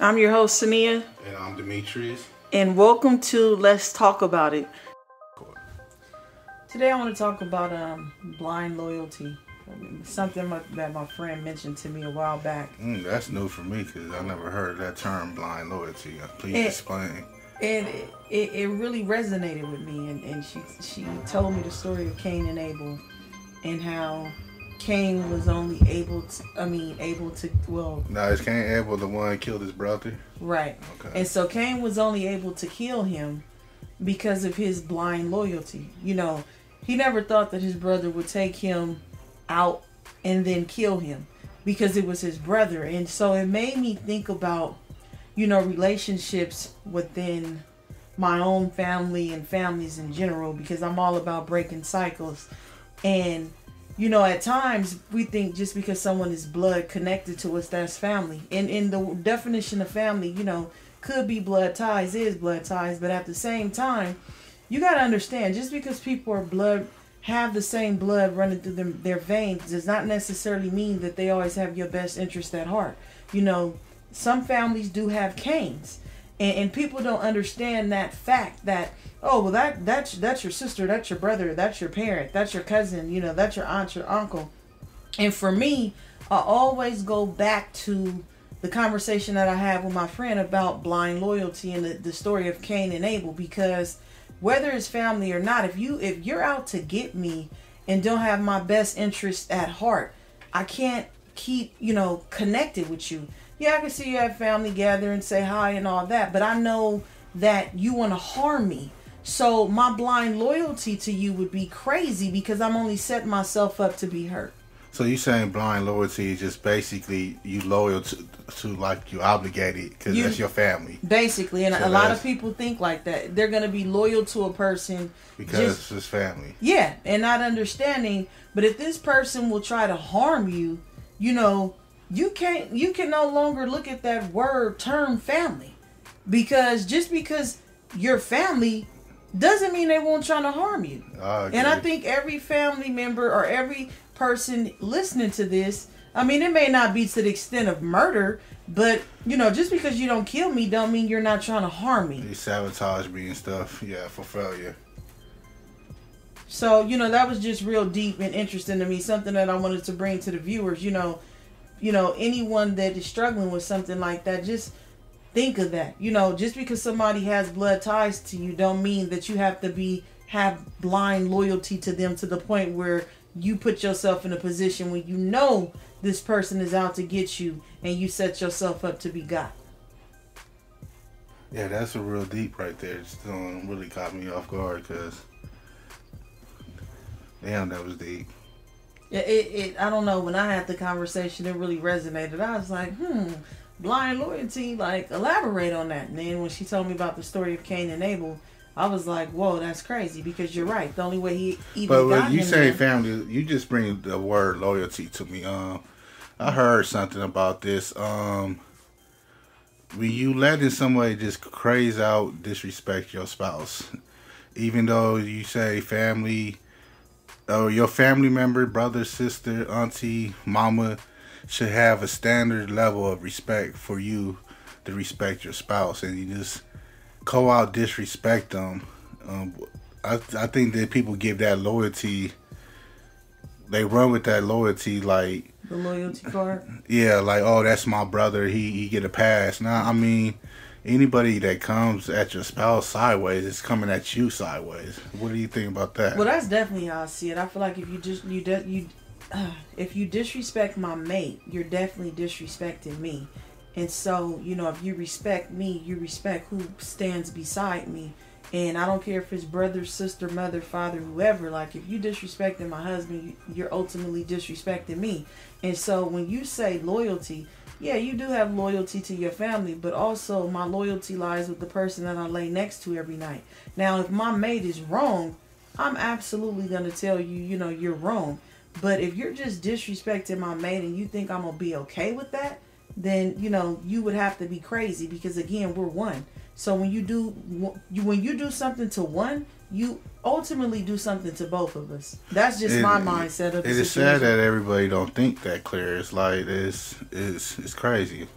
I'm your host, Saniyyah, And I'm Dimitrius. and welcome to Let's Talk About It. Today, I want to talk about um, blind loyalty. Something my, that my friend mentioned to me a while back. Mm, that's new for me because I never heard that term, blind loyalty. Uh, Please Eh. explain. And it, it, it really resonated with me. And, and she, she told me the story of Cain and Abel and how Cain was only able to, I mean, able to, well, Now, is Cain able the one who killed his brother? right. Okay. And so Cain was only able to kill him because of his blind loyalty. You know, he never thought that his brother would take him out and then kill him because it was his brother. And so it made me think about, you know, relationships within my own family and families in general because I'm all about breaking cycles. And you know, at times we think just because someone is blood connected to us, that's family. And in the definition of family, you know, could be blood ties, is blood ties, but at the same time, you got to understand just because people are blood have the same blood running through them, their veins does not necessarily mean that they always have your best interest at heart. You know, some families do have Cains, and, and people don't understand that fact that oh well that that's that's your sister, that's your brother, that's your parent, that's your cousin, you know, that's your aunt, your uncle. And for me, I always go back to the conversation that I have with my friend about blind loyalty and the, the story of Cain and Abel because whether it's family or not, if you if you're out to get me and don't have my best interest at heart, I can't keep, you know, connected with you. Yeah, I can see you have family gather and say hi and all that, but I know that you want to harm me. So my blind loyalty to you would be crazy because I'm only setting myself up to be hurt. So you saying blind loyalty is just basically you loyal to, to like you obligated because You- that's your family Basically, and So a lot of people think like that. They're going to be loyal to a person because just it's family. yeah, and not understanding. But if this person will try to harm you, you know, you can't. You can no longer look at that word term family, because just because you're family doesn't mean they won't try to harm you. I And I think every family member or every person listening to this, I mean, it may not be to the extent of murder, but you know, just because you don't kill me, don't mean you're not trying to harm me. You sabotage me and stuff. Yeah, for failure. So, you know, that was just real deep and interesting to me. Something that I wanted to bring to the viewers. You know, you know, anyone that is struggling with something like that, just think of that. You know, just because somebody has blood ties to you, don't mean that you have to be have blind loyalty to them to the point where you put yourself in a position where you know this person is out to get you and you set yourself up to be got. Yeah, that's a real deep right there. It's um, really caught me off guard because damn, that was deep. Yeah, it, it I don't know when I had the conversation it really resonated. I was like, hmm, blind loyalty, like elaborate on that. And then when she told me about the story of Cain and Abel, I was like, whoa, that's crazy because you're right. The only way he even But got when you say family, you just bring the word loyalty to me. Um, I heard something about this. Um, when you let letting somebody just craze out, disrespect your spouse, even though you say family, or your family member, brother, sister, auntie, mama, should have a standard level of respect for you to respect your spouse, and you just go out disrespect them. Um, I I think that people give that loyalty. They run with that loyalty like the loyalty card. yeah, like oh that's my brother. He he get a pass. Now I mean, anybody that comes at your spouse sideways is coming at you sideways. What do you think about that? Well, that's definitely how I see it. I feel like if you just you de- you uh, if you disrespect my mate, you're definitely disrespecting me. And so, you know, if you respect me, you respect who stands beside me. And I don't care if it's brother, sister, mother, father, whoever. Like, if you disrespecting my husband, you- you're ultimately disrespecting me. And so, when you say loyalty, yeah, you do have loyalty to your family, but also my loyalty lies with the person that I lay next to every night. Now, if my mate is wrong, I'm absolutely going to tell you, you know, you're wrong. But if you're just disrespecting my mate and you think I'm going to be okay with that, then, you know, you would have to be crazy because again, we're one. So when you do when you do something to one, you ultimately do something to both of us. That's just It- my mindset of the It is situation. sad that everybody don't think that clear. It's like it's it's it's crazy.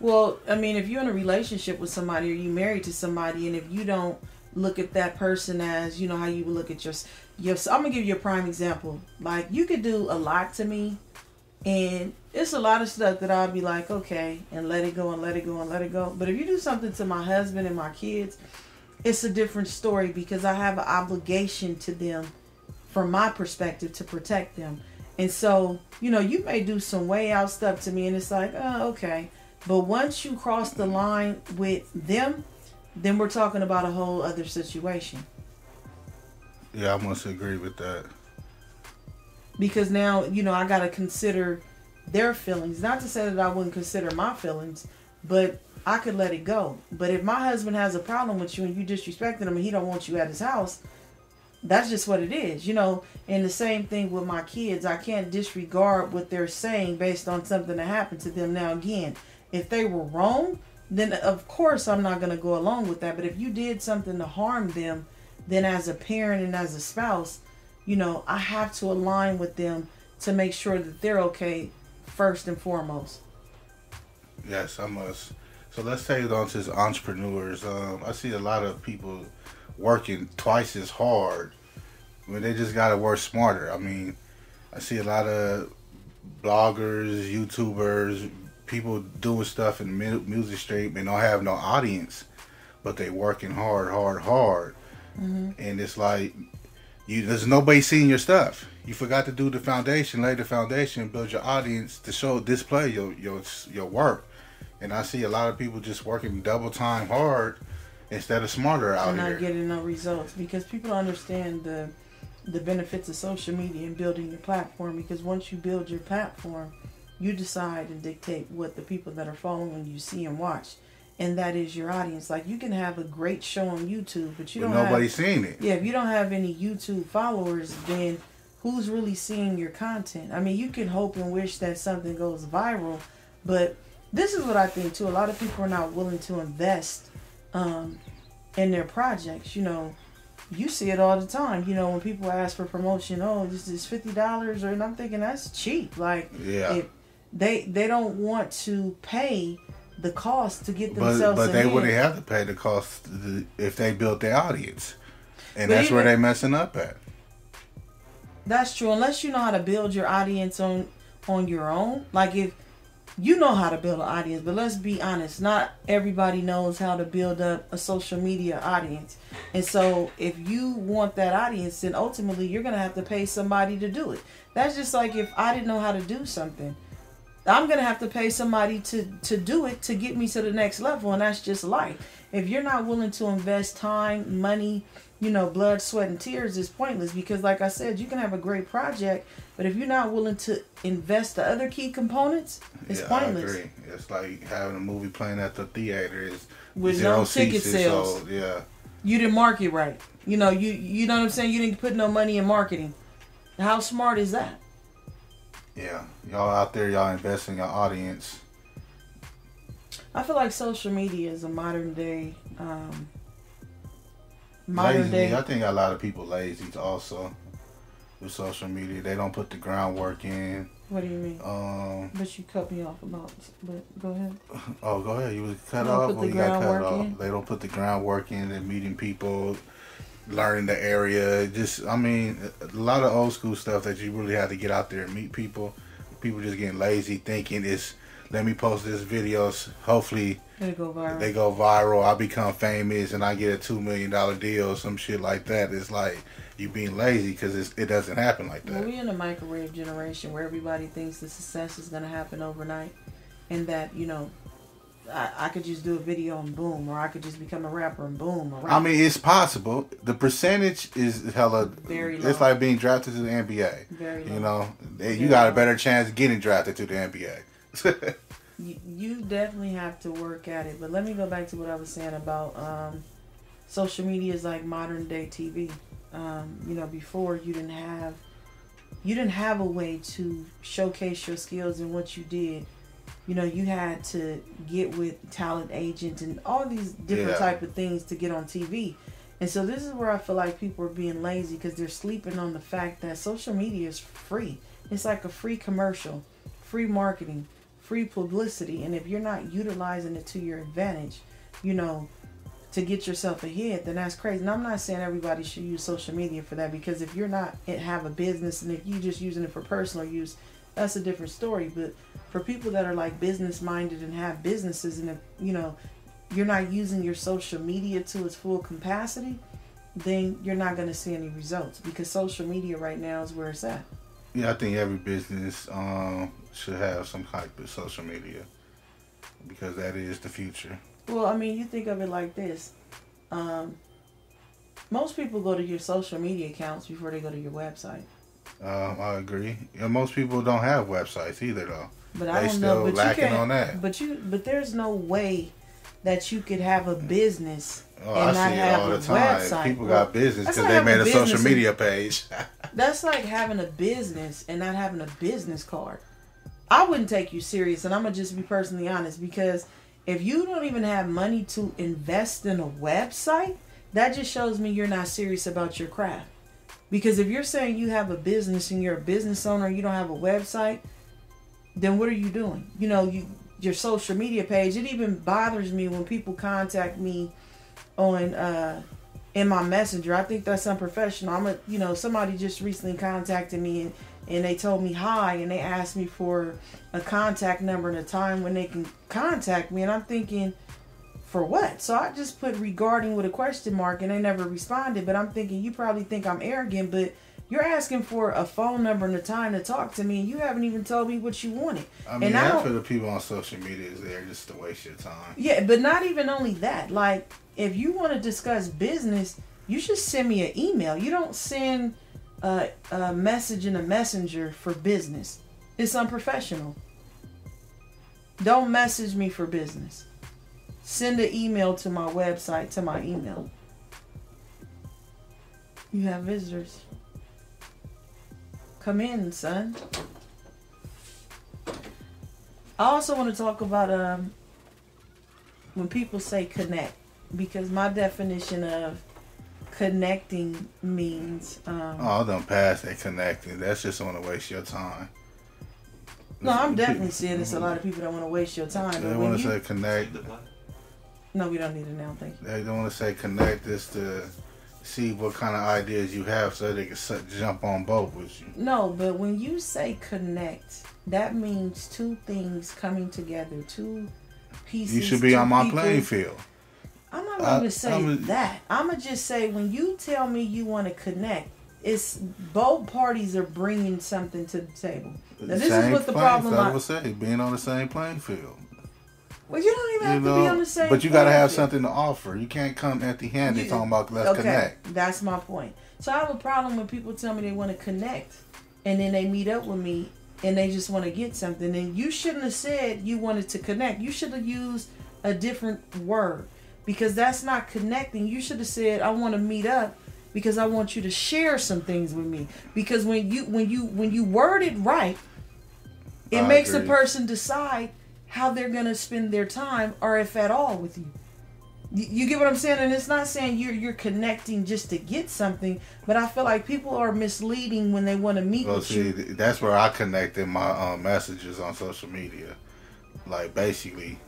Well, I mean, if you're in a relationship with somebody or you married to somebody, and if you don't look at that person as you know how you would look at your your. I'm gonna give you a prime example. Like you could do a lot to me, and it's a lot of stuff that I'll be like, okay, and let it go and let it go and let it go. But if you do something to my husband and my kids, it's a different story because I have an obligation to them, from my perspective, to protect them. And so, you know, you may do some way out stuff to me, and it's like, oh, okay. But once you cross the line with them, then we're talking about a whole other situation. Yeah, I must agree with that. Because now, you know, I got to consider their feelings. Not to say that I wouldn't consider my feelings, but I could let it go. But if my husband has a problem with you and you disrespecting him and he don't want you at his house, that's just what it is, you know. And the same thing with my kids. I can't disregard what they're saying based on something that happened to them. Now, again, if they were wrong, then of course I'm not going to go along with that. But if you did something to harm them, then as a parent and as a spouse, you know, I have to align with them to make sure that they're okay first and foremost. Yes, I must. So let's take it on to entrepreneurs. Um, I see a lot of people working twice as hard when they just got to work smarter. I mean, I see a lot of bloggers, YouTubers, people doing stuff in the music stream and don't have no audience, but they working hard, hard, hard. Mm-hmm. And it's like you there's nobody seeing your stuff. You forgot to do the foundation, lay the foundation, build your audience to show display your your your work. And I see a lot of people just working double time hard instead of smarter out not here. getting no results because people understand the the benefits of social media and building your platform because once you build your platform you decide and dictate what the people that are following you see and watch. And that is your audience. Like you can have a great show on youtube but you but don't nobody's have, seeing it. Yeah if you don't have any youtube followers then who's really seeing your content? I mean you can hope and wish that something goes viral but this is what i think too a lot of people are not willing to invest um, in their projects you know you see it all the time. You know, when people ask for promotion, oh, this is fifty dollars, or and I'm thinking that's cheap. Like, yeah, they they don't want to pay the cost to get themselves. But, but they wouldn't have to pay the cost if they built their audience, and But that's even- where they're messing up at. That's true. Unless you know how to build your audience on on your own. Like if you know how to build an audience, but let's be honest, not everybody knows how to build up a social media audience. And so if you want that audience, then ultimately you're gonna have to pay somebody to do it. That's just like if I didn't know how to do something. I'm gonna have to pay somebody to to do it to get me to the next level, and that's just life. If you're not willing to invest time, money, you know, blood, sweat, and tears, it's pointless because, like I said, you can have a great project, but if you're not willing to invest the other key components, it's yeah, pointless. I agree. It's like having a movie playing at the theater is With zero no ticket sales. sold. Yeah, You didn't market right. You know, you you know what I'm saying. You didn't put no money in marketing. How smart is that? yeah. Y'all out there, y'all invest in your audience. I feel like social media is a modern day, um, modern lazy. day. I think a lot of people lazy also with social media. They don't put the groundwork in. What do you mean? Um. But you cut me off about. But go ahead. Oh, go ahead. You was cut They don't off. put the you got cut groundwork off. in? They don't put the groundwork in. They're meeting people, learning the area. Just, I mean, a lot of old school stuff that you really had to get out there and meet people. People just getting lazy, thinking it's let me post this videos. Hopefully go viral. they go viral. I become famous and I get a two million dollar deal or some shit like that. It's like you being lazy because it doesn't happen like Well, that. we in a microwave generation where everybody thinks the success is going to happen overnight, and that you know, I, I could just do a video and boom, or I could just become a rapper and boom. Or I mean, it's possible. The percentage is hella. Very low. It's like being drafted to the NBA. very Low. You know, you got a better chance of getting drafted to the NBA. you, you definitely have to work at it. But let me go back to what I was saying about um, social media is like modern day TV. Um, you know, before you didn't have you didn't have a way to showcase your skills and what you did. You know, you had to get with talent agents and all these different Yeah. type of things to get on TV. And so this is where I feel like people are being lazy because they're sleeping on the fact that social media is free. It's like a free commercial, free marketing, free publicity. And if you're not utilizing it to your advantage, you know, to get yourself ahead, then that's crazy. And I'm not saying everybody should use social media for that because if you're not have a business and if you're just using it for personal use, that's a different story. But for people that are like business minded and have businesses and if, you know, you're not using your social media to its full capacity, then you're not to see any results because social media right now is where it's at. Yeah, I think every business um, should have some type of social media because that is the future. Well, I mean, you think of it like this. Um, most people go to your social media accounts before they go to your website. Um, I agree. And most people don't have websites either, though. But I they don't still know. But lacking you can't, on that. But you, but there's no way that you could have a business Oh, and I not see it have all a the time. website. People Well, got business because they made a having social media page. That's like having a business and not having a business card. I wouldn't take you serious, and I'm gonna just be personally honest because if you don't even have money to invest in a website, that just shows me you're not serious about your craft. Because if you're saying you have a business and you're a business owner you don't have a website, then what are you doing? You know, you your social media page. It even bothers me when people contact me on uh in my messenger. I think that's unprofessional. I'm a you know, somebody just recently contacted me and, and they told me hi and they asked me for a contact number and a time when they can contact me and I'm thinking for what? So I just put regarding with a question mark and they never responded. But I'm thinking you probably think I'm arrogant, but you're asking for a phone number and a time to talk to me and you haven't even told me what you wanted. I mean, and half don't- of the people on social media is there just to waste your time. Yeah, but not even only that. Like, if you want to discuss business, you should send me an email. You don't send a, a message in a messenger for business. It's unprofessional. Don't message me for business. Send an email to my website to my email. You have visitors. Come in, son. I also want to talk about um when people say connect because my definition of connecting means um, Oh, don't pass that connecting. That's just want to waste your time. no i'm definitely seeing this a lot of people don't want to waste your time They want to say connect. no we don't need it now thank you They don't want to say connect this to see what kind of ideas you have so they can jump on boat with you. no but when you say connect that means two things coming together two pieces You should be on my people. playing field. I'm not going to say I'm a- that. I'm going to just say when you tell me you want to connect, it's both parties are bringing something to the table. Now, this is Same what the problem. I I, would say being on the same playing field. well, you don't even You have to be on the same. but you got to have something to offer. You can't come empty-handed talking about let's okay, connect. that's my point. So I have a problem when people tell me they want to connect, and then they meet up with me and they just want to get something. And you shouldn't have said you wanted to connect. You should have used a different word because that's not connecting. You should have said I want to meet up because I want you to share some things with me. Because when you when you when you word it right, it I makes a person decide how they're gonna spend their time or if at all with you. You, you get what I'm saying? And it's not saying you're you're connecting just to get something, but I feel like people are misleading when they want to meet Well, with see, you. th- that's where I connected my um, messages on social media. Like basically,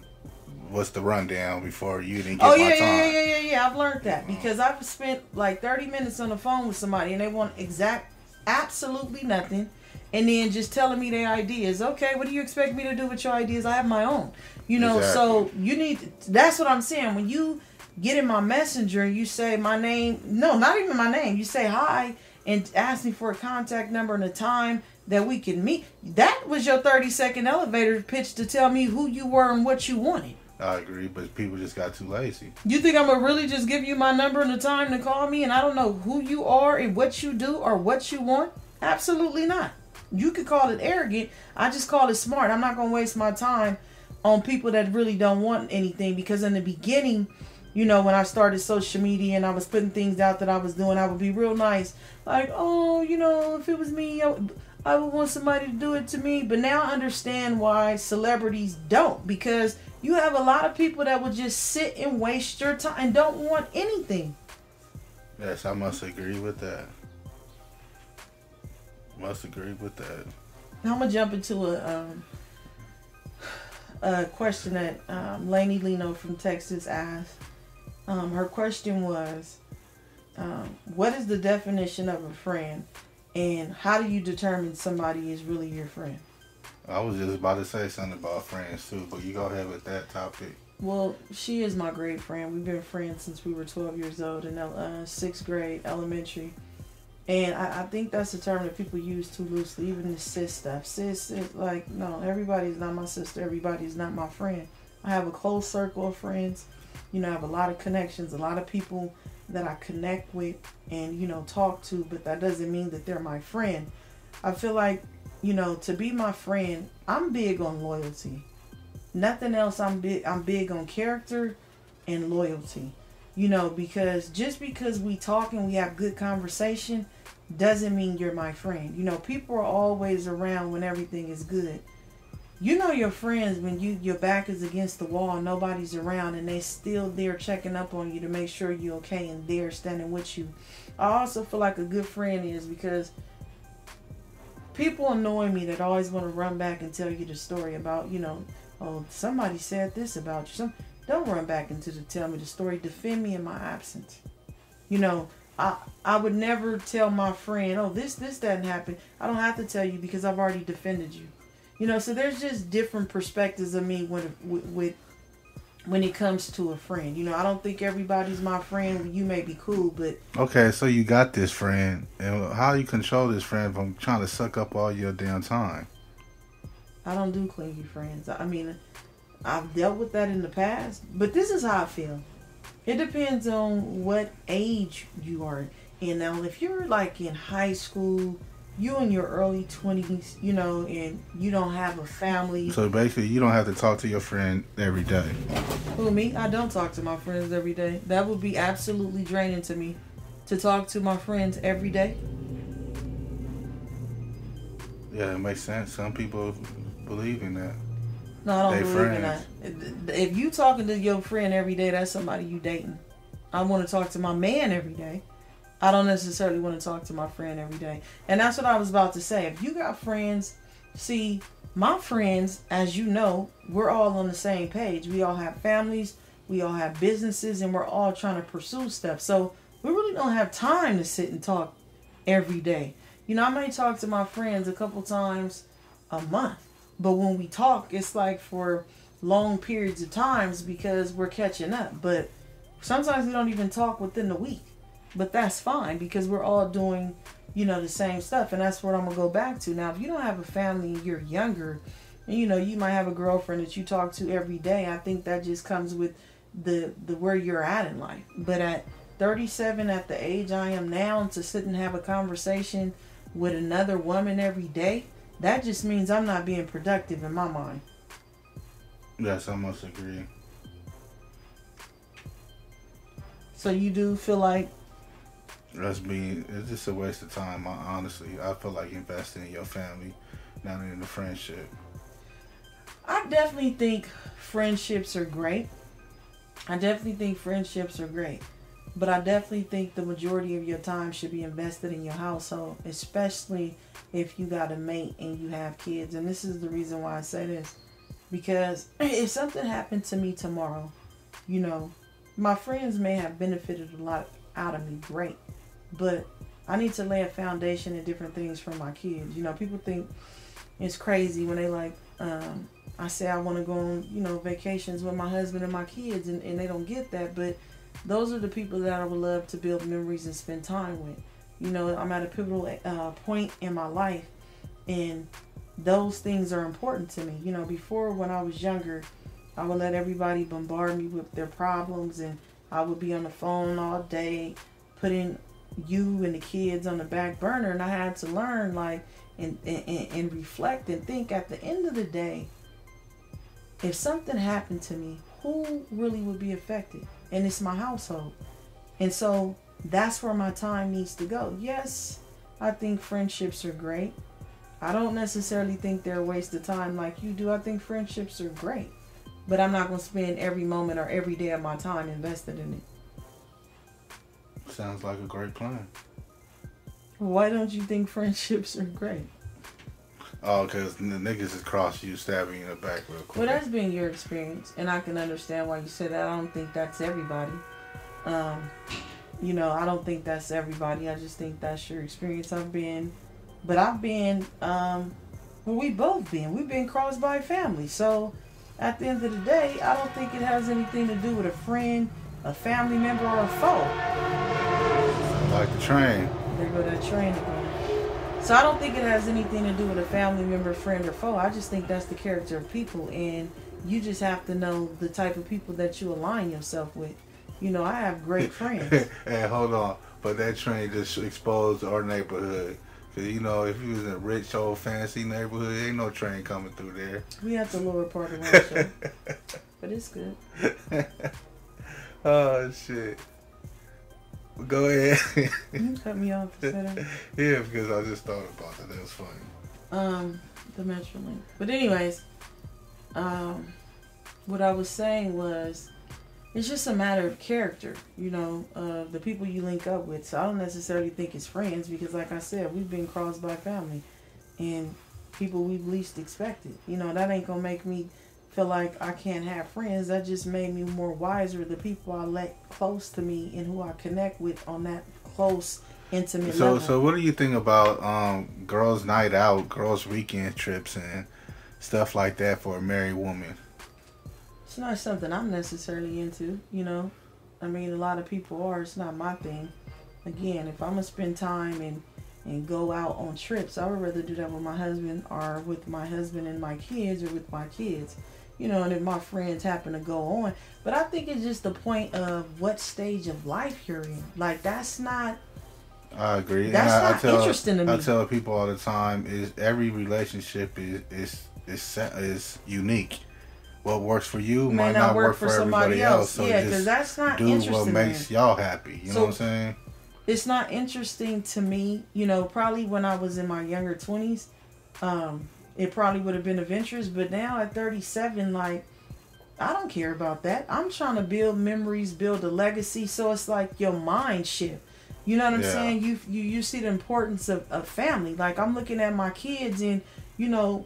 what's the rundown before you didn't get Oh my yeah, time? yeah, yeah, yeah, yeah, yeah. I've learned that because I've spent like 30 minutes on the phone with somebody and they want exact, absolutely nothing, and then just telling me their ideas. Okay, what do you expect me to do with your ideas? I have my own. You know, so you need. That's what I'm saying. When you get in my messenger and you say my name, no, not even my name. You say hi and ask me for a contact number and a time that we can meet. That was your 30 second elevator pitch to tell me who you were and what you wanted. I agree, but people just got too lazy. You think I'm gonna really just give you my number and the time to call me and I don't know who you are and what you do or what you want? Absolutely not. You could call it arrogant. I just call it smart. I'm not gonna waste my time on people that really don't want anything because in the beginning, you know, when I started social media and I was putting things out that I was doing, I would be real nice. Like, oh, you know, if it was me, I would, I would want somebody to do it to me. But now I understand why celebrities don't because you have a lot of people that will just sit and waste your time and don't want anything. Yes, I must agree with that. Must agree with that. Now I'm gonna jump into a um, a question that um, Lainey Lino from Texas asked. Um, her question was, um, "What is the definition of a friend, and how do you determine somebody is really your friend?" I was just about to say something about friends too, but you go ahead with that topic. Well, she is my great friend. We've been friends since we were 12 years old in uh, sixth grade, elementary. And I, I, think that's a term that people use too loosely, even the sis stuff. Sis is like, no, everybody's not my sister. Everybody's not my friend. I have a close circle of friends. You know, I have a lot of connections, a lot of people that I connect with and, you know, talk to, but that doesn't mean that they're my friend. I feel like, you know, to be my friend, I'm big on loyalty. Nothing else. I'm big. I'm big on character and loyalty. You know, because just because we talk and we have good conversation doesn't mean you're my friend. You know, people are always around when everything is good. You know your friends when you your back is against the wall, nobody's around, and they still there checking up on you to make sure you're okay and they're standing with you. I also feel like a good friend is because people annoy me that always want to run back and tell you the story about, you know, oh, somebody said this about you. Some don't run back into the tell me the story. Defend me in my absence. You know, I I would never tell my friend, oh, this this doesn't happen. I don't have to tell you because I've already defended you. You know, so there's just different perspectives of me when with, with when it comes to a friend. You know, I don't think everybody's my friend. You may be cool, but okay. So you got this friend, and how you control this friend from trying to suck up all your damn time? I don't do clingy friends. I mean, I've dealt with that in the past, but this is how I feel. It depends on what age you are in. Now, if you're like in high school, you in your early 20s, you know, and you don't have a family. So basically, you don't have to talk to your friend every day. Who, me? I don't talk to my friends every day. That would be absolutely draining to me to talk to my friends every day. Yeah, it makes sense. Some people believe in that. No, I don't they believe friends. in that. If you talking to your friend every day, that's somebody you dating. I want to talk to my man every day. I don't necessarily want to talk to my friend every day. And that's what I was about to say. If you got friends, see, my friends, as you know, we're all on the same page. We all have families, we all have businesses, and we're all trying to pursue stuff. So we really don't have time to sit and talk every day. You know, I may talk to my friends a couple times a month. But when we talk, it's like for long periods of times because we're catching up. But sometimes we don't even talk within the week. But that's fine because we're all doing, you know, the same stuff. And that's what I'm going to go back to. Now, if you don't have a family and you're younger, and, you know, you might have a girlfriend that you talk to every day. I think that just comes with the, the where you're at in life. But at 37, at the age I am now, to sit and have a conversation with another woman every day, that just means I'm not being productive in my mind. Yes, I must agree. So you do feel like that's being it's just a waste of time. Honestly, I feel like investing in your family, not in the friendship. I definitely think friendships are great. I definitely think friendships are great. But I definitely think the majority of your time should be invested in your household, especially if you got a mate and you have kids. And this is the reason why I say this. Because if something happened to me tomorrow, you know, my friends may have benefited a lot out of me, great. But I need to lay a foundation and different things for my kids. You know, people think it's crazy when they like, um, I say I want to go on, you know, vacations with my husband and my kids, and, and they don't get that. But those are the people that I would love to build memories and spend time with. You know, I'm at a pivotal uh, point in my life, and those things are important to me. You know, before when I was younger, I would let everybody bombard me with their problems, and I would be on the phone all day, putting you and the kids on the back burner. And I had to learn, like, and, and, and reflect and think at the end of the day, if something happened to me, who really would be affected? And it's my household. And so that's where my time needs to go. Yes, I think friendships are great. I don't necessarily think they're a waste of time like you do. I think friendships are great. But I'm not going to spend every moment or every day of my time invested in it. Sounds like a great plan. Why don't you think friendships are great? Oh, because the niggas is cross you, stabbing you in the back real quick. Well, that's been your experience, and I can understand why you said that. I don't think that's everybody. Um, you know, I don't think that's everybody. I just think that's your experience. I've been, but I've been, um, well, we both been. We've been crossed by family. So at the end of the day, I don't think it has anything to do with a friend, a family member, or a foe. Like the train. There go that train again. So I don't think it has anything to do with a family member, friend, or foe. I just think that's the character of people, and you just have to know the type of people that you align yourself with. You know, I have great friends. hey, hold on. But that train just exposed our neighborhood. Cause you know, if you was in a rich old fancy neighborhood, ain't no train coming through there. We have the lower part of Rancho, but it's good. oh shit. Go ahead. You cut me off. Yeah, because I just thought about that. That was funny. um, the Metrolink. But anyways, um, what I was saying was, it's just a matter of character. You know, uh, the people you link up with. So I don't necessarily think it's friends because, like I said, we've been crossed by family, and people we've least expected. You know, that ain't gonna make me feel like I can't have friends. That just made me more wiser. The people I let close to me and who I connect with on that close, intimate So, level. so what do you think about um, girls' night out, girls' weekend trips, and stuff like that for a married woman? It's not something I'm necessarily into, you know. I mean, a lot of people are. It's not my thing. Again, if I'm gonna spend time and and go out on trips, I would rather do that with my husband or with my husband and my kids or with my kids, you know. And if my friends happen to go on, but I think it's just the point of what stage of life you're in. Like that's not. I agree. That's I, not I tell, interesting to me. I tell people all the time is every relationship is is is is unique. What works for you May might not not work work for somebody else. So Yeah, 'cause just that's not do what interesting to makes y'all happy. You So- know what I'm saying? it's not interesting to me. You know, probably when I was in my younger twenties, um, it probably would have been of interest. But now at thirty seven, like I don't care about that. I'm trying to build memories, build a legacy. So it's like your mind shift. You know what I'm Yeah. saying? You you you see the importance of, of family. Like I'm looking at my kids and you know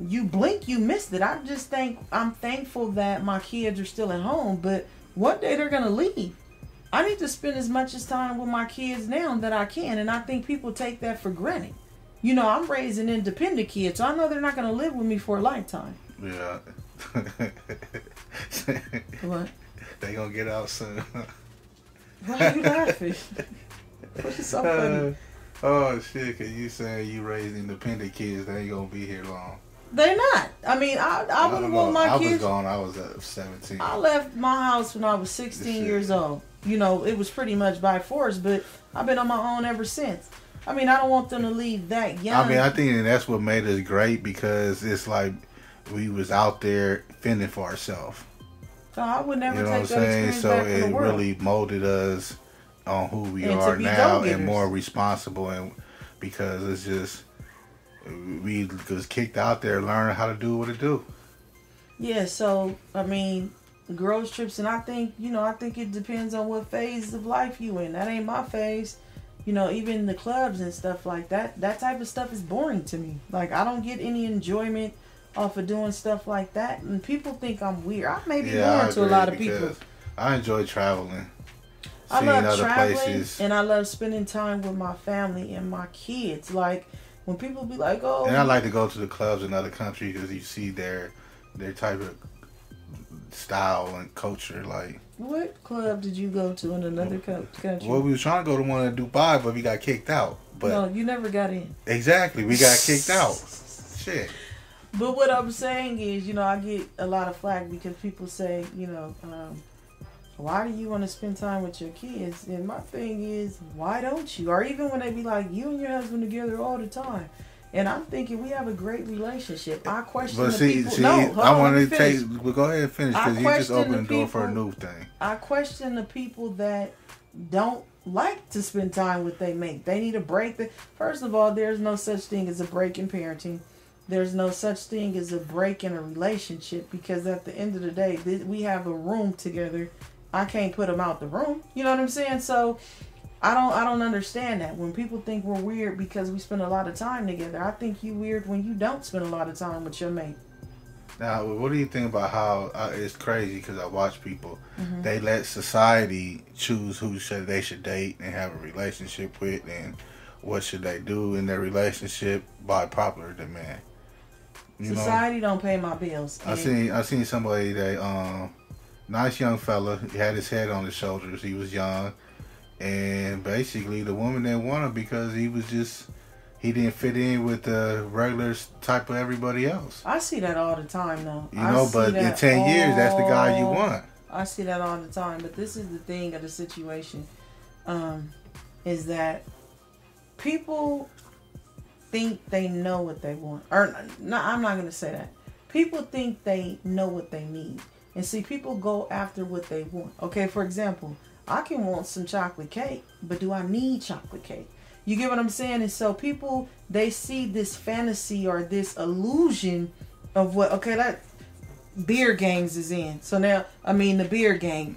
you blink, you missed it. I just think I'm thankful that my kids are still at home, but one day they're gonna leave. I need to spend as much as time with my kids now that I can, and I think people take that for granted. You know, I'm raising independent kids, so I know they're not gonna live with me for a lifetime. Yeah. What? they gonna get out soon. Why are you laughing? What's so funny? Uh, oh shit! Cause you saying you raised independent kids, they ain't gonna be here long. They're not. I mean, I I wouldn't want my kids. I was gone. I was at seventeen. I left my house when I was 16 Shit. years old. You know, it was pretty much by force, but I've been on my own ever since. I mean, I don't want them to leave that young. I mean, I think that's what made us great because it's like we was out there fending for ourselves. so I would never You know take what I'm that saying? So back from the it really molded us on who we And are now and more responsible and because it's just we was kicked out there learning how to do what to do. Yeah, so I mean, girls trips, and I think you know, I think it depends on what phase of life you in. That ain't my phase. You know, even the clubs and stuff like that. That type of stuff is boring to me. Like I don't get any enjoyment off of doing stuff like that, and people think I'm weird. I may be Yeah, boring to a lot of people. I enjoy traveling. I love other traveling places. and I love spending time with my family and my kids. Like when people be like, "Oh," And I like to go to the clubs in other countries because you see their their type of style and culture. Like, what club did you go to in another co- country? well, we was trying to go to one in Dubai, but we got kicked out. But no, you never got in. exactly, we got kicked out. Shit. But what I'm saying is, you know, I get a lot of flack because people say, you know, um, why do you want to spend time with your kids? And my thing is, why don't you? Or even when they be like, you and your husband together all the time. And I'm thinking we have a great relationship. I question But the see, people. see, no, I want to take. Well, go ahead and finish because you just opened the the door for a new thing. I question the people that don't like to spend time with they mate. They need a break. That first of all, there's no such thing as a break in parenting. There's no such thing as a break in a relationship because at the end of the day, we have a room together. I can't put them out the room. You know what I'm saying? So I don't I don't understand that. When people think we're weird because we spend a lot of time together, I think you weird when you don't spend a lot of time with your mate. Now, what do you think about how uh, it's crazy? Because I watch people, Mm-hmm. they let society choose who should they should date and have a relationship with, and what should they do in their relationship by popular demand. You know, Society don't pay my bills. I seen I seen somebody that um, nice young fella. He had his head on his shoulders. He was young, and basically the woman didn't want him because he was just he didn't fit in with the regular type of everybody else. I see that all the time though. You I know, but in that ten years, that's the guy you want. I see that all the time. But this is the thing of the situation, um, is that people think they know what they want. Or no, I'm not gonna say that. People think they know what they need. And see, people go after what they want. Okay, for example, I can want some chocolate cake, but do I need chocolate cake? You get what I'm saying? And so people they see this fantasy or this illusion of what okay, that beer gangs is in. So now I mean the beer gang.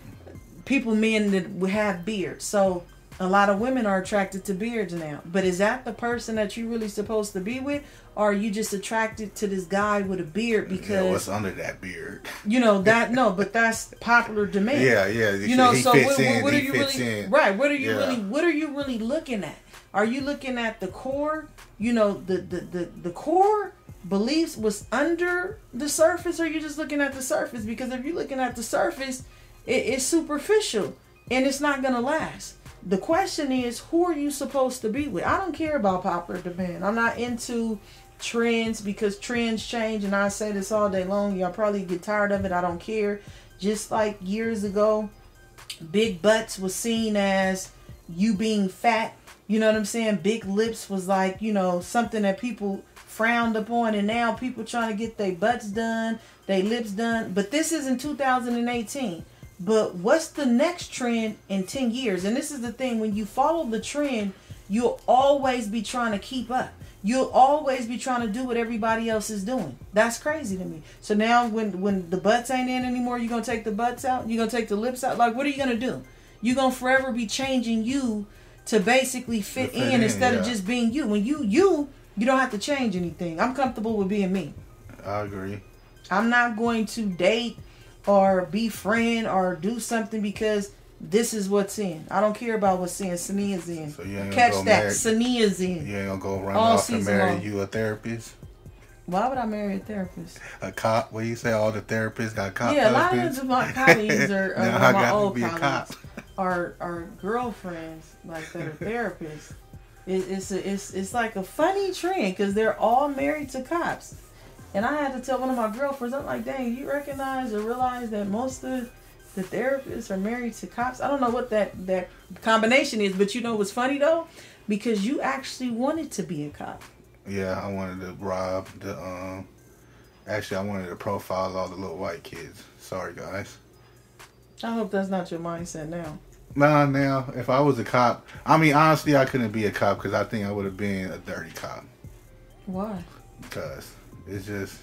People men that have beards. So a lot of women are attracted to beards now. But is that the person that you're really supposed to be with? Or are you just attracted to this guy with a beard Yeah, because what's under that beard? you know that no, but that's popular demand. Yeah, yeah. You know, so what, in. what are you really in. right? What are you Yeah. really what are you really looking at? Are you looking at the core? You know, the the the, the core beliefs was under the surface, or you just looking at the surface? Because if you're looking at the surface, it, it's superficial and it's not gonna last. The question is, who are you supposed to be with? I don't care about popular demand. I'm not into trends because trends change, and I say this all day long. Y'all probably get tired of it. I don't care. Just like years ago, big butts was seen as you being fat. You know what I'm saying? Big lips was like, you know, something that people frowned upon and now people trying to get their butts done, their lips done. But this is in 2018. But what's the next trend in 10 years? And this is the thing when you follow the trend, you'll always be trying to keep up. You'll always be trying to do what everybody else is doing. That's crazy to me. So now when when the butts ain't in anymore, you're gonna take the butts out, you're gonna take the lips out. Like what are you gonna do? You're gonna forever be changing you to basically fit, To in, in, instead of just being you. When you you, you don't have to change anything. I'm comfortable with being me. I agree. I'm not going to date or be friend or do something because this is what's in. I don't care about what's in. Saniyyah's in. So Catch that. marry- Saniyyah's in. You ain't gonna go run All off and marry long. you a therapist, Why would I marry a therapist? a cop. What you say? All the therapists got cop yeah, a lot of my colleagues are, uh, I my got to old be a colleagues cop. are are girlfriends like that are therapists. It, it's a, it's it's like a funny trend because they're all married to cops, and I had to tell one of my girlfriends, I'm like, dang, you recognize or realize that most of the therapists are married to cops. I don't know what that that combination is, but you know what's funny though, because you actually wanted to be a cop. Yeah, I wanted to rob the. um Actually, I wanted to profile all the little white kids. Sorry, guys. I hope that's not your mindset now. Nah, now if I was a cop, I mean honestly, I couldn't be a cop because I think I would have been a dirty cop. Why? Because it's just,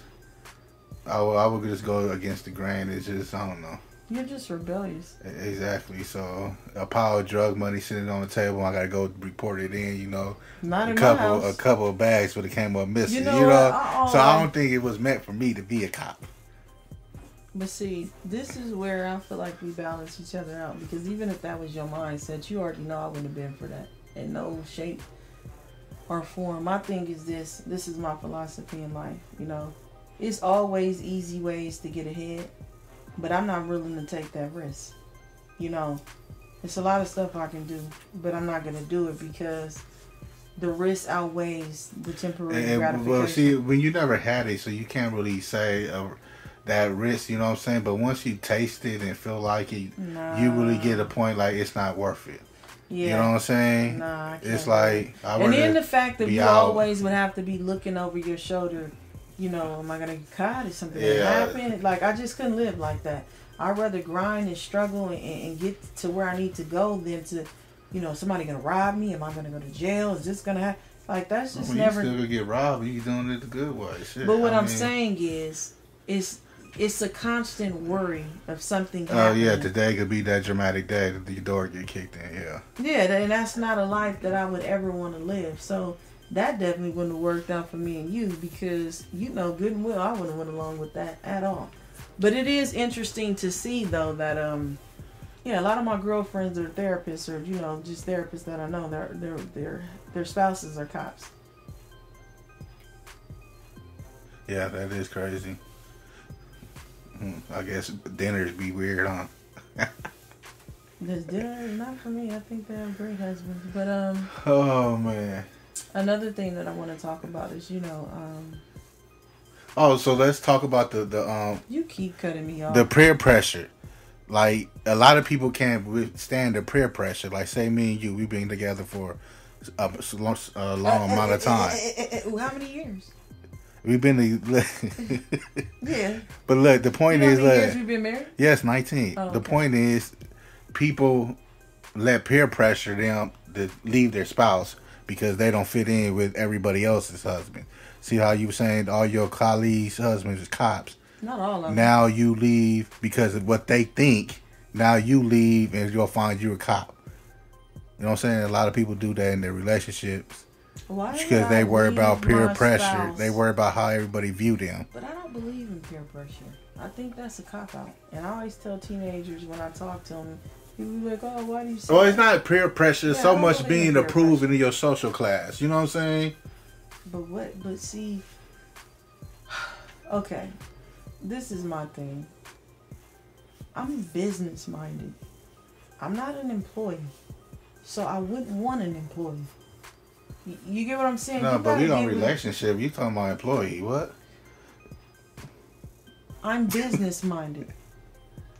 I would, I would just go against the grain. It's just I don't know. You're just rebellious. Exactly. So a pile of drug money sitting on the table. I gotta go report it in. You know, Not a couple a couple of bags would have came up missing. You You know know, what? I- so I don't think it was meant for me to be a cop. But see, this is where I feel like we balance each other out because even if that was your mindset, you already know I wouldn't have been for that in no shape or form. My thing is this this is my philosophy in life. You know, it's always easy ways to get ahead, but I'm not willing to take that risk. You know, it's a lot of stuff I can do, but I'm not going to do it because the risk outweighs the temporary And, gratification. well, see, when you never had it, so you can't really say uh, that risk. You know what I'm saying? But once you taste it and feel like it, you really get a point like it's not worth it. Yeah. You know what I'm saying? Nah, I It's like I and then the fact that you out. always would have to be looking over your shoulder, you know, am I gonna get caught? Is something gonna Yeah. happen? Like I just couldn't live like that. I'd rather grind and struggle and, and get to where I need to go than to, you know, somebody gonna rob me. Am I gonna go to jail? Is this gonna happen? Like that's oh, just Well, never. You still gonna get robbed. You doing it the good way. Shit. but what I I'm mean, saying is, is it's a constant worry of something. Oh happening. yeah, today could be that dramatic day that the door get kicked in. Yeah. Yeah, and that's not a life that I would ever want to live. So that definitely wouldn't have worked out for me and you because you know good and well I wouldn't have went along with that at all. But it is interesting to see though that um yeah a lot of my girlfriends are therapists or you know just therapists that I know their their their their spouses are cops. Yeah, that is crazy. Hmm, I guess dinners be weird, huh? This dinner is not for me. I think they have great husbands. But um Oh man. another thing that I want to talk about is you know um Oh, so let's talk about the the um you keep cutting me off. the peer pressure. Like a lot of people can't withstand the peer pressure. Like say me and you, we've been together for a, long, a long amount of time. How many years? We've been, to, Yeah. but look, the point you know is, how many years look, we've been married? yes, nineteen. Oh, The okay. point is, people let peer pressure them to leave their spouse because they don't fit in with everybody else's husband. See how you were saying all your colleagues' husbands is cops. Not all of them. Now you leave because of what they think. Now you leave and you'll find you a cop. You know what I'm saying? A lot of people do that in their relationships Why did because I they worry about peer pressure. spouse? They worry about how everybody view them. But I don't believe in peer pressure. I think that's a cop out. And I always tell teenagers when I talk to them, people be like, "Oh, why do you?" Oh, say Well, it's that?" not peer pressure. Yeah, so much being in peer approved in your social class. You know what I'm saying? But what? But see, okay, this is my thing. I'm business minded. I'm not an employee, so I wouldn't want an employee. You, get what I'm saying? No, You but we with- relationship. You talking about employee? What? I'm business minded.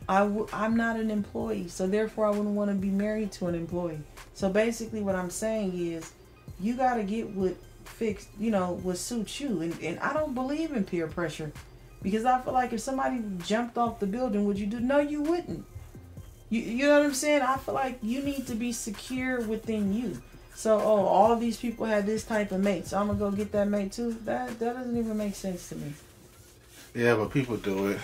I w- I'm not an employee, so therefore I wouldn't want to be married to an employee. So basically, what I'm saying is, you got to get what fixed, you know, what suits you. And, and I don't believe in peer pressure because I feel like if somebody jumped off the building, would you do? No, you wouldn't. You, you know what I'm saying? I feel like you need to be secure within you. So, oh, all these people had this type of mate, so I'm gonna go get that mate too. That that doesn't even make sense to me. Yeah, but people do it.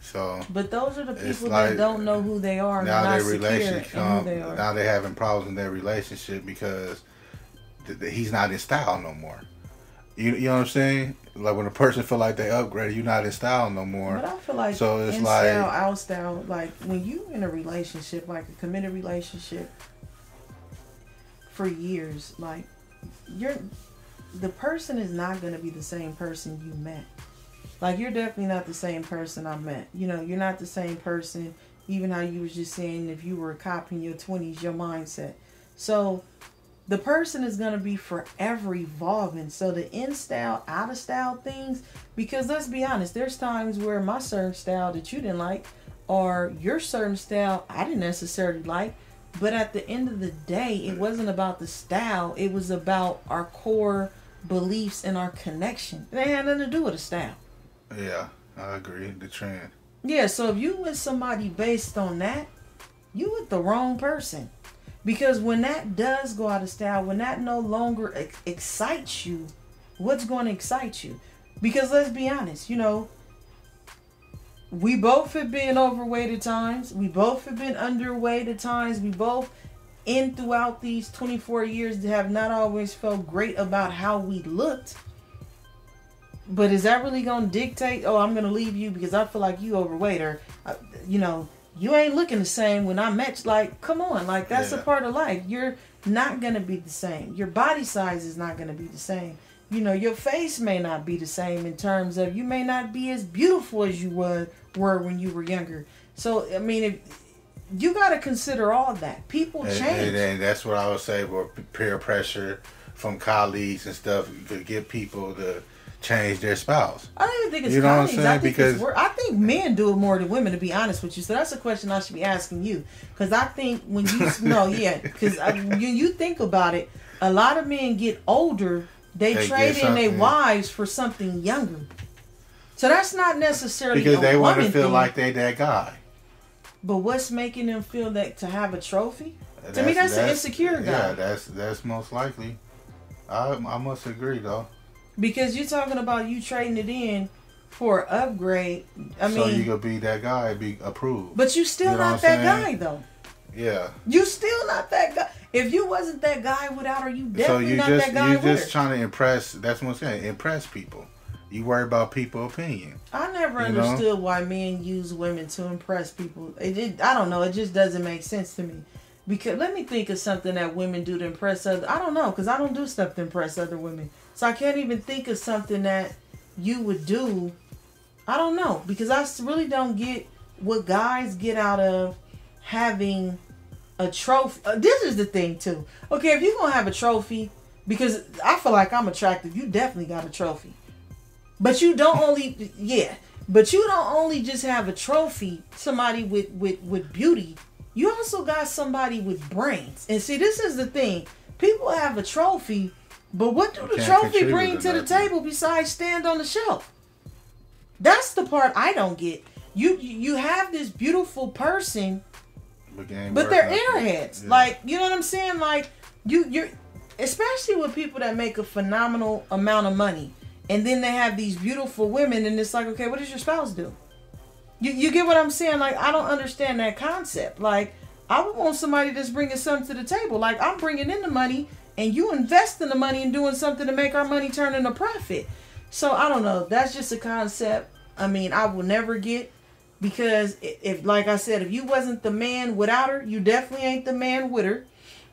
So But those are the people like- that don't know who they are now their relationship, um, they now they're having problems in their relationship because th- th- he's not in style no more. You, you know what I'm saying? Like when a person feel like they upgraded, you're not in style no more. but I feel like so it's in like- style, out style, like when you in a relationship, like a committed relationship for years, like you're the person is not gonna be the same person you met. Like you're definitely not the same person I met. You know, you're not the same person. Even how you was just saying, if you were a cop in your twenties, your mindset. So the person is going to be forever evolving. So the in style, out of style things, because let's be honest, there's times where my certain style that you didn't like, or your certain style I didn't necessarily like. But at the end of the day, it wasn't about the style, it was about our core beliefs and our connection. It had nothing to do with the style. Yeah, I agree. The trend. Yeah, so if you with somebody based on that, you with the wrong person. Because when that does go out of style, when that no longer ex- excites you, what's going to excite you? Because let's be honest, you know, we both have been overweight at times. We both have been underweight at times. We both, in throughout these 24 years, have not always felt great about how we looked. But is that really going to dictate, oh, I'm going to leave you because I feel like you overweight or, uh, you know, you ain't looking the same when I met you. Like, come on. Like, that's a part of life. You're not going to be the same. Your body size is not going to be the same. You know, your face may not be the same in terms of you may not be as beautiful as you were, were when you were younger. So, I mean, if, you got to consider all that. People change. and, and that's what I would say. Where peer pressure from colleagues and stuff to get people to change their spouse. I don't even think it's You know what I'm colleagues. I saying? think Because- I think men do it more than women. To be honest with you, so that's a question I should be asking you. Because I think when you no, yeah, because you you think about it, a lot of men get older, they, They trade in their wives for something younger. So that's not necessarily Because they want to feel thing, like they that guy. But what's making them feel that to have a trophy? To me, that's an insecure guy. Yeah, that's that's most likely. I I must agree though. Because you're talking about you trading it in for upgrade. I mean so you could be that guy, be approved. but you still You know not that saying? guy though. Yeah. You still not that guy. If you wasn't that guy without her, you So you not just that guy you just her. trying to impress. That's what I'm saying. Impress people. You worry about people opinion. I never You know? understood why men use women to impress people. It, it, I don't know. It just doesn't make sense to me. Because let me think of something that women do to impress other. I don't know because I don't do stuff to impress other women. So I can't even think of something that you would do. I don't know because I really don't get what guys get out of having a trophy. Uh, this is the thing too. Okay, if you're gonna have a trophy, because I feel like I'm attractive, you definitely got a trophy. But you don't only yeah, but you don't only just have a trophy, somebody with with with beauty. You also got somebody with brains. And see, this is the thing. People have a trophy, but what do the trophy bring to to the table besides stand on the shelf? That's the part I don't get. You you have this beautiful person But, but they're airheads. Yeah. Like, you know what I'm saying? Like, you you're especially with people that make a phenomenal amount of money, and then they have these beautiful women, and it's like, okay, what does your spouse do? You you get what I'm saying? Like, I don't understand that concept. Like, I would want somebody that's bringing something to the table. Like, I'm bringing in the money, and you invest in the money and doing something to make our money turn into profit. So I don't know. That's just a concept. I mean, I will never get because if like i said if you wasn't the man without her you definitely ain't the man with her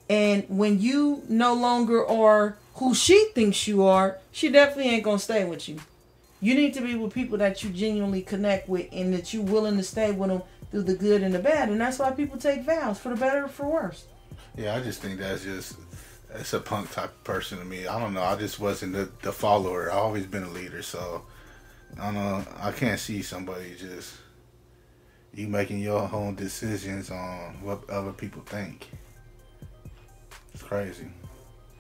and when you no longer are who she thinks you are she definitely ain't gonna stay with you you need to be with people that you genuinely connect with and that you're willing to stay with them through the good and the bad and that's why people take vows for the better or for worse Yeah, I just think that's just that's a punk type person to me. I don't know. I just wasn't the, the follower. I've always been a leader, so I don't know. I can't see somebody just you making your own decisions on what other people think. It's crazy.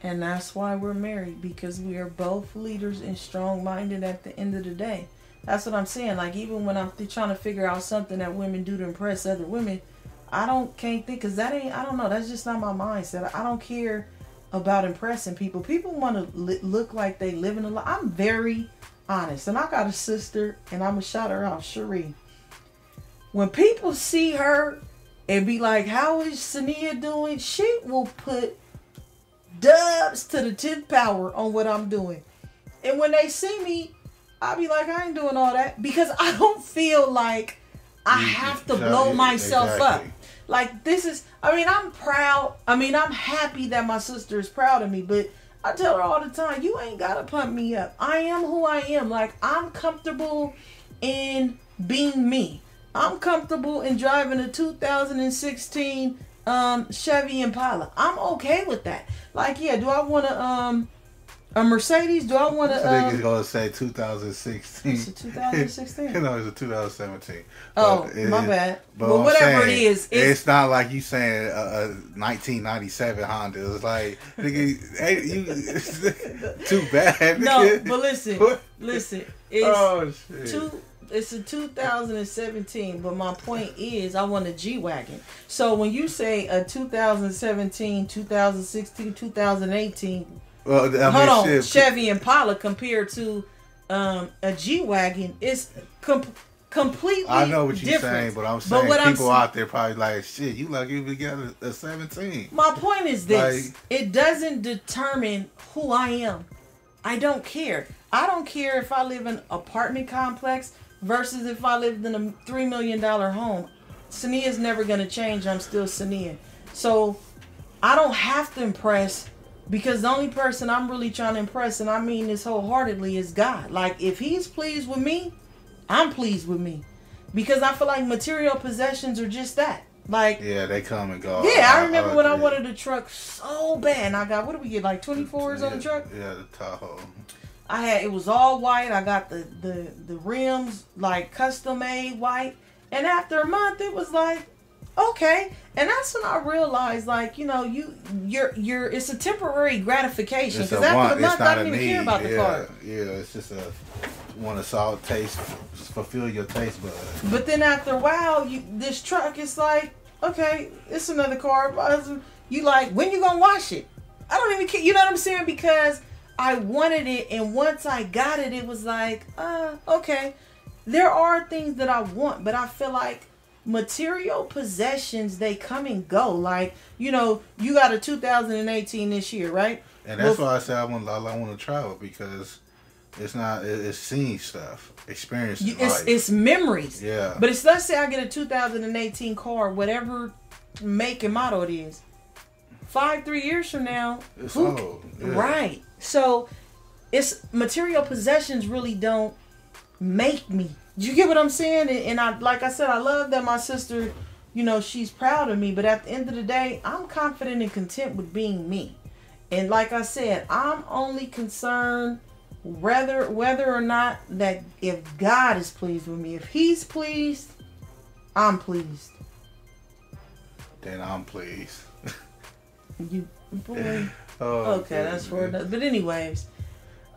And that's why we're married because we are both leaders and strong minded at the end of the day. That's what I'm saying. Like even when I'm trying to figure out something that women do to impress other women, I don't can't think because that ain't. I don't know. That's just not my mindset. I don't care about impressing people. People want to li- look like they living a life. I'm very honest, and I got a sister, and I'm gonna shout her out, Cherie. When people see her and be like, "How is Saniyyah doing?" She will put dubs to the 10th power on what I'm doing. And when they see me, I'll be like, I ain't doing all that because I don't feel like I have to blow myself up. Like, this is, I mean, I'm proud. I mean, I'm happy that my sister is proud of me, but I tell her all the time, you ain't got to pump me up. I am who I am. Like, I'm comfortable in being me. I'm comfortable in driving a 2016 um, Chevy Impala. I'm okay with that. Like, yeah, do I want to um a Mercedes? Do I want to? I think it's Um, gonna say 2016. It's a 2016. no, it's a 2017. oh, it- my bad. But Well, whatever saying, it is, it's, it's, not like you saying a, a 1997 Honda. It's like, nigga, hey, you, too bad. no. But listen, listen. It's oh shit. two. It's a 2017, but my point is, I want a G wagon. So when you say a 2017, 2016, 2018, well, I mean, hold on, shit, Chevy Impala compared to um, a G wagon is com- completely. I know what you're different. saying, but I'm saying I'm people out there probably like, shit, you lucky you get a, a 17. My point is this: Like- it doesn't determine who I am. I don't care. I don't care if I live in an apartment complex versus if I lived in a three million dollar home. Saniyyah's never gonna change. I'm still Saniyyah. So I don't have to impress because the only person I'm really trying to impress, and I mean this wholeheartedly, is God. Like if He's pleased with me, I'm pleased with me because I feel like material possessions are just that. Like Yeah, they come and go. yeah, I remember when I wanted a truck so bad. And I got what do we get like twenty fours on the truck? Yeah, the Tahoe. I had it was all white. I got the the the rims like custom made white. And after a month, it was like okay. And that's when I realized like you know you you're you're it's a temporary gratification because after want. the month I don't even care about the yeah, car. yeah. It's just a want to solve taste, fulfill your taste bud. But then after a while, you this truck is like, okay, it's another car. You like when you gonna wash it? I don't even care. You know what I'm saying? Because I wanted it, and once I got it, it was like, uh, okay. there are things that I want, but I feel like material possessions they come and go. Like you know, you got a 2018 this year, right? And that's Well, why I say I want I want to travel because it's not it's seeing stuff, experiencing You, it's life. it's memories. yeah, But it's let's say I get a 2018 car, whatever make and model it is. Five, three years from now, it's who- old. Yeah. right? So, it's material possessions really don't make me. You get what I'm saying? And, and I, like I said, I love that my sister, you know, she's proud of me. But at the end of the day, I'm confident and content with being me. And like I said, I'm only concerned whether whether or not that if God is pleased with me, if He's pleased, I'm pleased. Then I'm pleased. You boy. Oh, okay, that's for another. But anyways,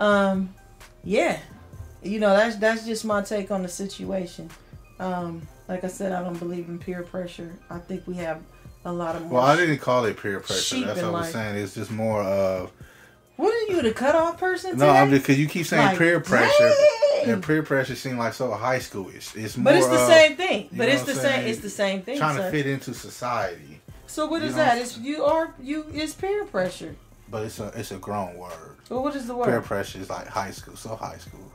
um, yeah, you know that's that's just my take on the situation. Um, like I said, I don't believe in peer pressure. I think we have a lot of more. Well, I didn't call it peer pressure. That's what I was saying. It's just more of what are you, the cutoff person? no. I'm just because you keep saying Like, peer pressure, dang! and peer pressure seems like so high schoolish. It's more But it's the of same thing. But it's the I'm same. It's the same thing. trying to fit into society. So what you is that? It's you are you is peer pressure. But it's a it's a grown word. Well, what is the word? Peer pressure is like high school, so high school.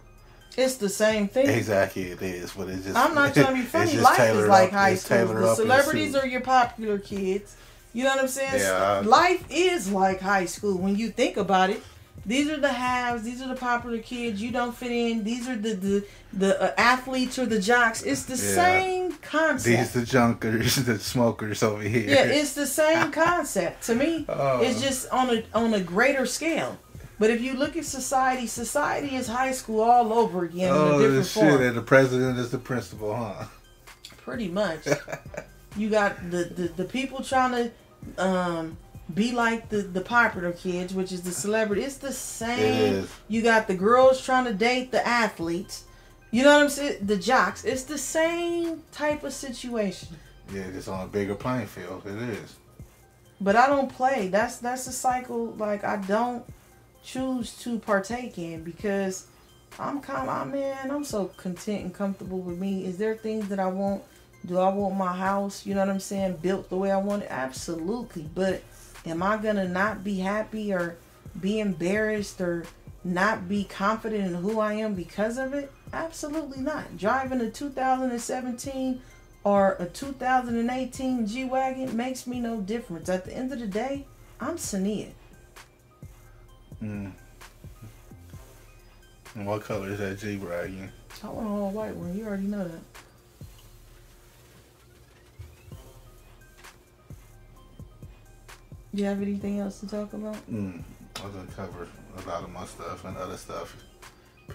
It's the same thing. Exactly, it is. But it's just I'm not trying to be it's funny. just Life is like up- high school. The celebrities are your popular kids. You know what I'm saying? Yeah. Life is like high school when you think about it. These are the haves. These are the popular kids. You don't fit in. These are the the, the uh, athletes or the jocks. It's the Yeah. same concept. These the junkers, the smokers over here. yeah, it's the same concept. To me, Oh. it's just on a on a greater scale. But if you look at society, society is high school all over again in a oh, different shit, form. and the president is the principal, huh? Pretty much. you got the, the, the people trying to um, be like the, the popular kids, which is the celebrity. It's the same. You got the girls trying to date the athletes. You know what I'm saying? The jocks. It's the same type of situation. Yeah, just on a bigger playing field. It is. But I don't play. That's that's a cycle like I don't choose to partake in because I'm kind of man, I'm so content and comfortable with me. Is there things that I want? Do I want my house, you know what I'm saying, built the way I want it? Absolutely. But am I gonna not be happy or be embarrassed or not be confident in who I am because of it? Absolutely not. Driving a 2017 or a 2018 G Wagon makes me no difference. At the end of the day, I'm Saniyyah. Mm. And what color is that G wagon? I want a whole white one. You already know that. You have anything else to talk about? Mm. I'm gonna cover a lot of my stuff and other stuff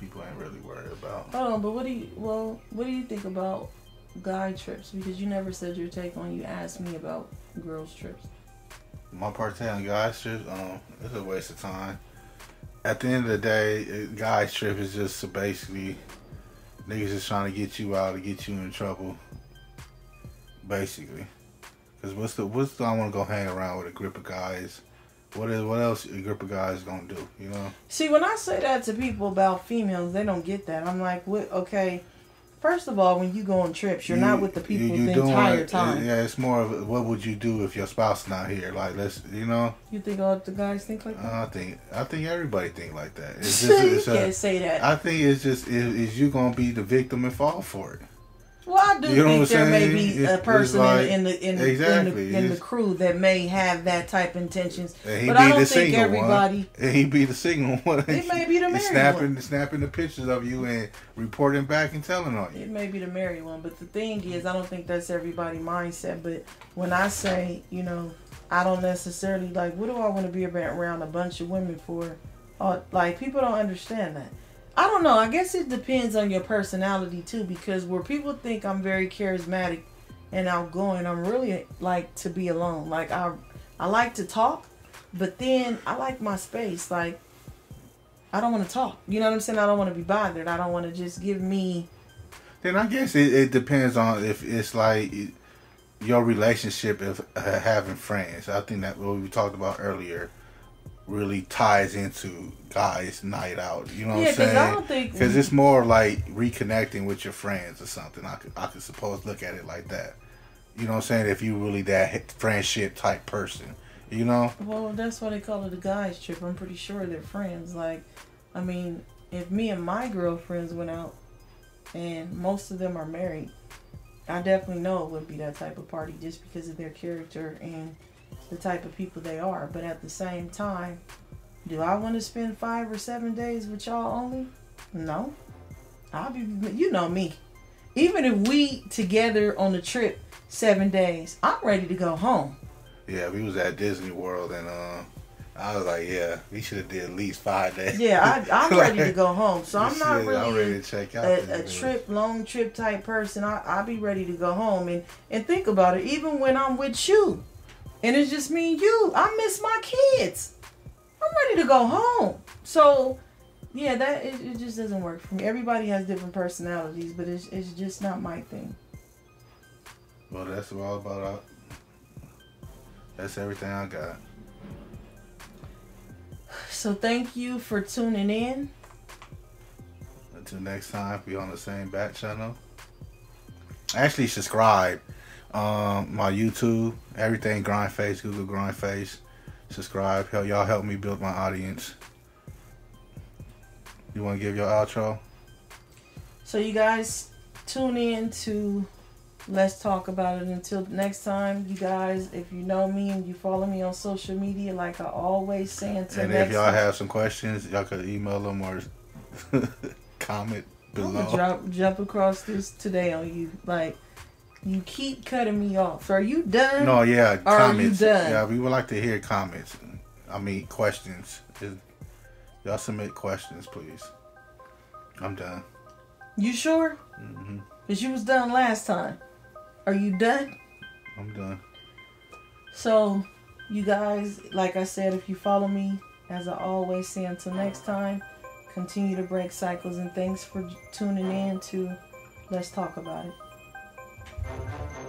people ain't really worried about. Hold on, but what do you well, what do you think about guy trips? Because you never said your take on you asked me about girls trips. My part on guys trips, um, it's a waste of time. At the end of the day, guys trip is just basically niggas just trying to get you out to get you in trouble. Basically, because what's the what's the I want to go hang around with a group of guys? What is what else a group of guys gonna do? You know? See, when I say that to people about females, they don't get that. I'm like, what? Okay, first of all, when you go on trips, you're not with the people you- you the entire it- eh, time. Yeah, it's more of what would you do if your spouse not here? Like let's you know. You think all the guys think like that? I think I think everybody think like that. It's you just it's can't a, say that. I think it's just is, is you gonna be the victim and fall for it. Well, I do You know think there may be a person like- in, the in the in Exactly. the, in the crew that may have that type of intentions, but be I don't the think everybody. one. And he be the single one. It may be the married snapping, one. snapping the pictures of you and reporting back and telling on you. It may be the married one, but the thing is, I don't think that's everybody mindset. But when I say, you know, I don't necessarily like. What do I want to be around a bunch of women for? Uh, like people don't understand that. I don't know. I guess it depends on your personality too, because where people think I'm very charismatic and outgoing, I'm really like to be alone. Like I, I like to talk, but then I like my space. Like I don't want to talk. You know what I'm saying? I don't want to be bothered. I don't want to just give me. Then I guess it, it depends on if it's like your relationship of uh, having friends. I think that what we talked about earlier. Really ties into guys' night out. You know Yeah, what 'cause I'm saying? think- Because it's more like reconnecting with your friends or something. I could I could suppose look at it like that. You know what I'm saying? If you really that friendship type person, you know. Well, that's why they call it a guys trip. I'm pretty sure they're friends. Like, I mean, if me and my girlfriends went out, and most of them are married, I definitely know it wouldn't be that type of party just because of their character and the type of people they are. But at the same time, do I want to spend five or seven days with y'all only? No. I'll be, you know me. Even if we together on the trip seven days, I'm ready to go home. Yeah, we was at Disney World and uh, I was like, yeah, we should have did at least five days. Yeah, I, I'm ready to go home. So I'm not shit, really I'm a- ready to check out. a, a trip, long trip type person. I I'll be ready to go home and and think about it. Even when I'm with you, and it's just me and you, I miss my kids. I'm ready to go home. So yeah, that it, it just doesn't work for me. Everybody has different personalities, but it's it's just not my thing. Well, that's all about. Uh, that's everything I got. So thank you for tuning in. Until next time, be on the same bat channel. Actually, subscribe. Um, my YouTube, everything grind face, Google grind face. Subscribe. Help y'all help me build my audience. You want to give your outro? So you guys tune in to Let's Talk About It. Until next time, you guys, if you know me and you follow me on social media, like I always say, until and if y'all time, have some questions, y'all could email them or comment below. I'm gonna drop, jump across this today on you. Like, you keep cutting me off. So are you done? No, yeah, Are you comments. done? Yeah, we would like to hear comments. I mean, questions. Y'all submit questions, please. I'm done. You sure? Mm-hmm. Because you was done last time. Are you done? I'm done. So, you guys, like I said, if you follow me, as I always say, until next time, continue to break cycles and thanks for tuning in to Let's Talk About It. Thank you.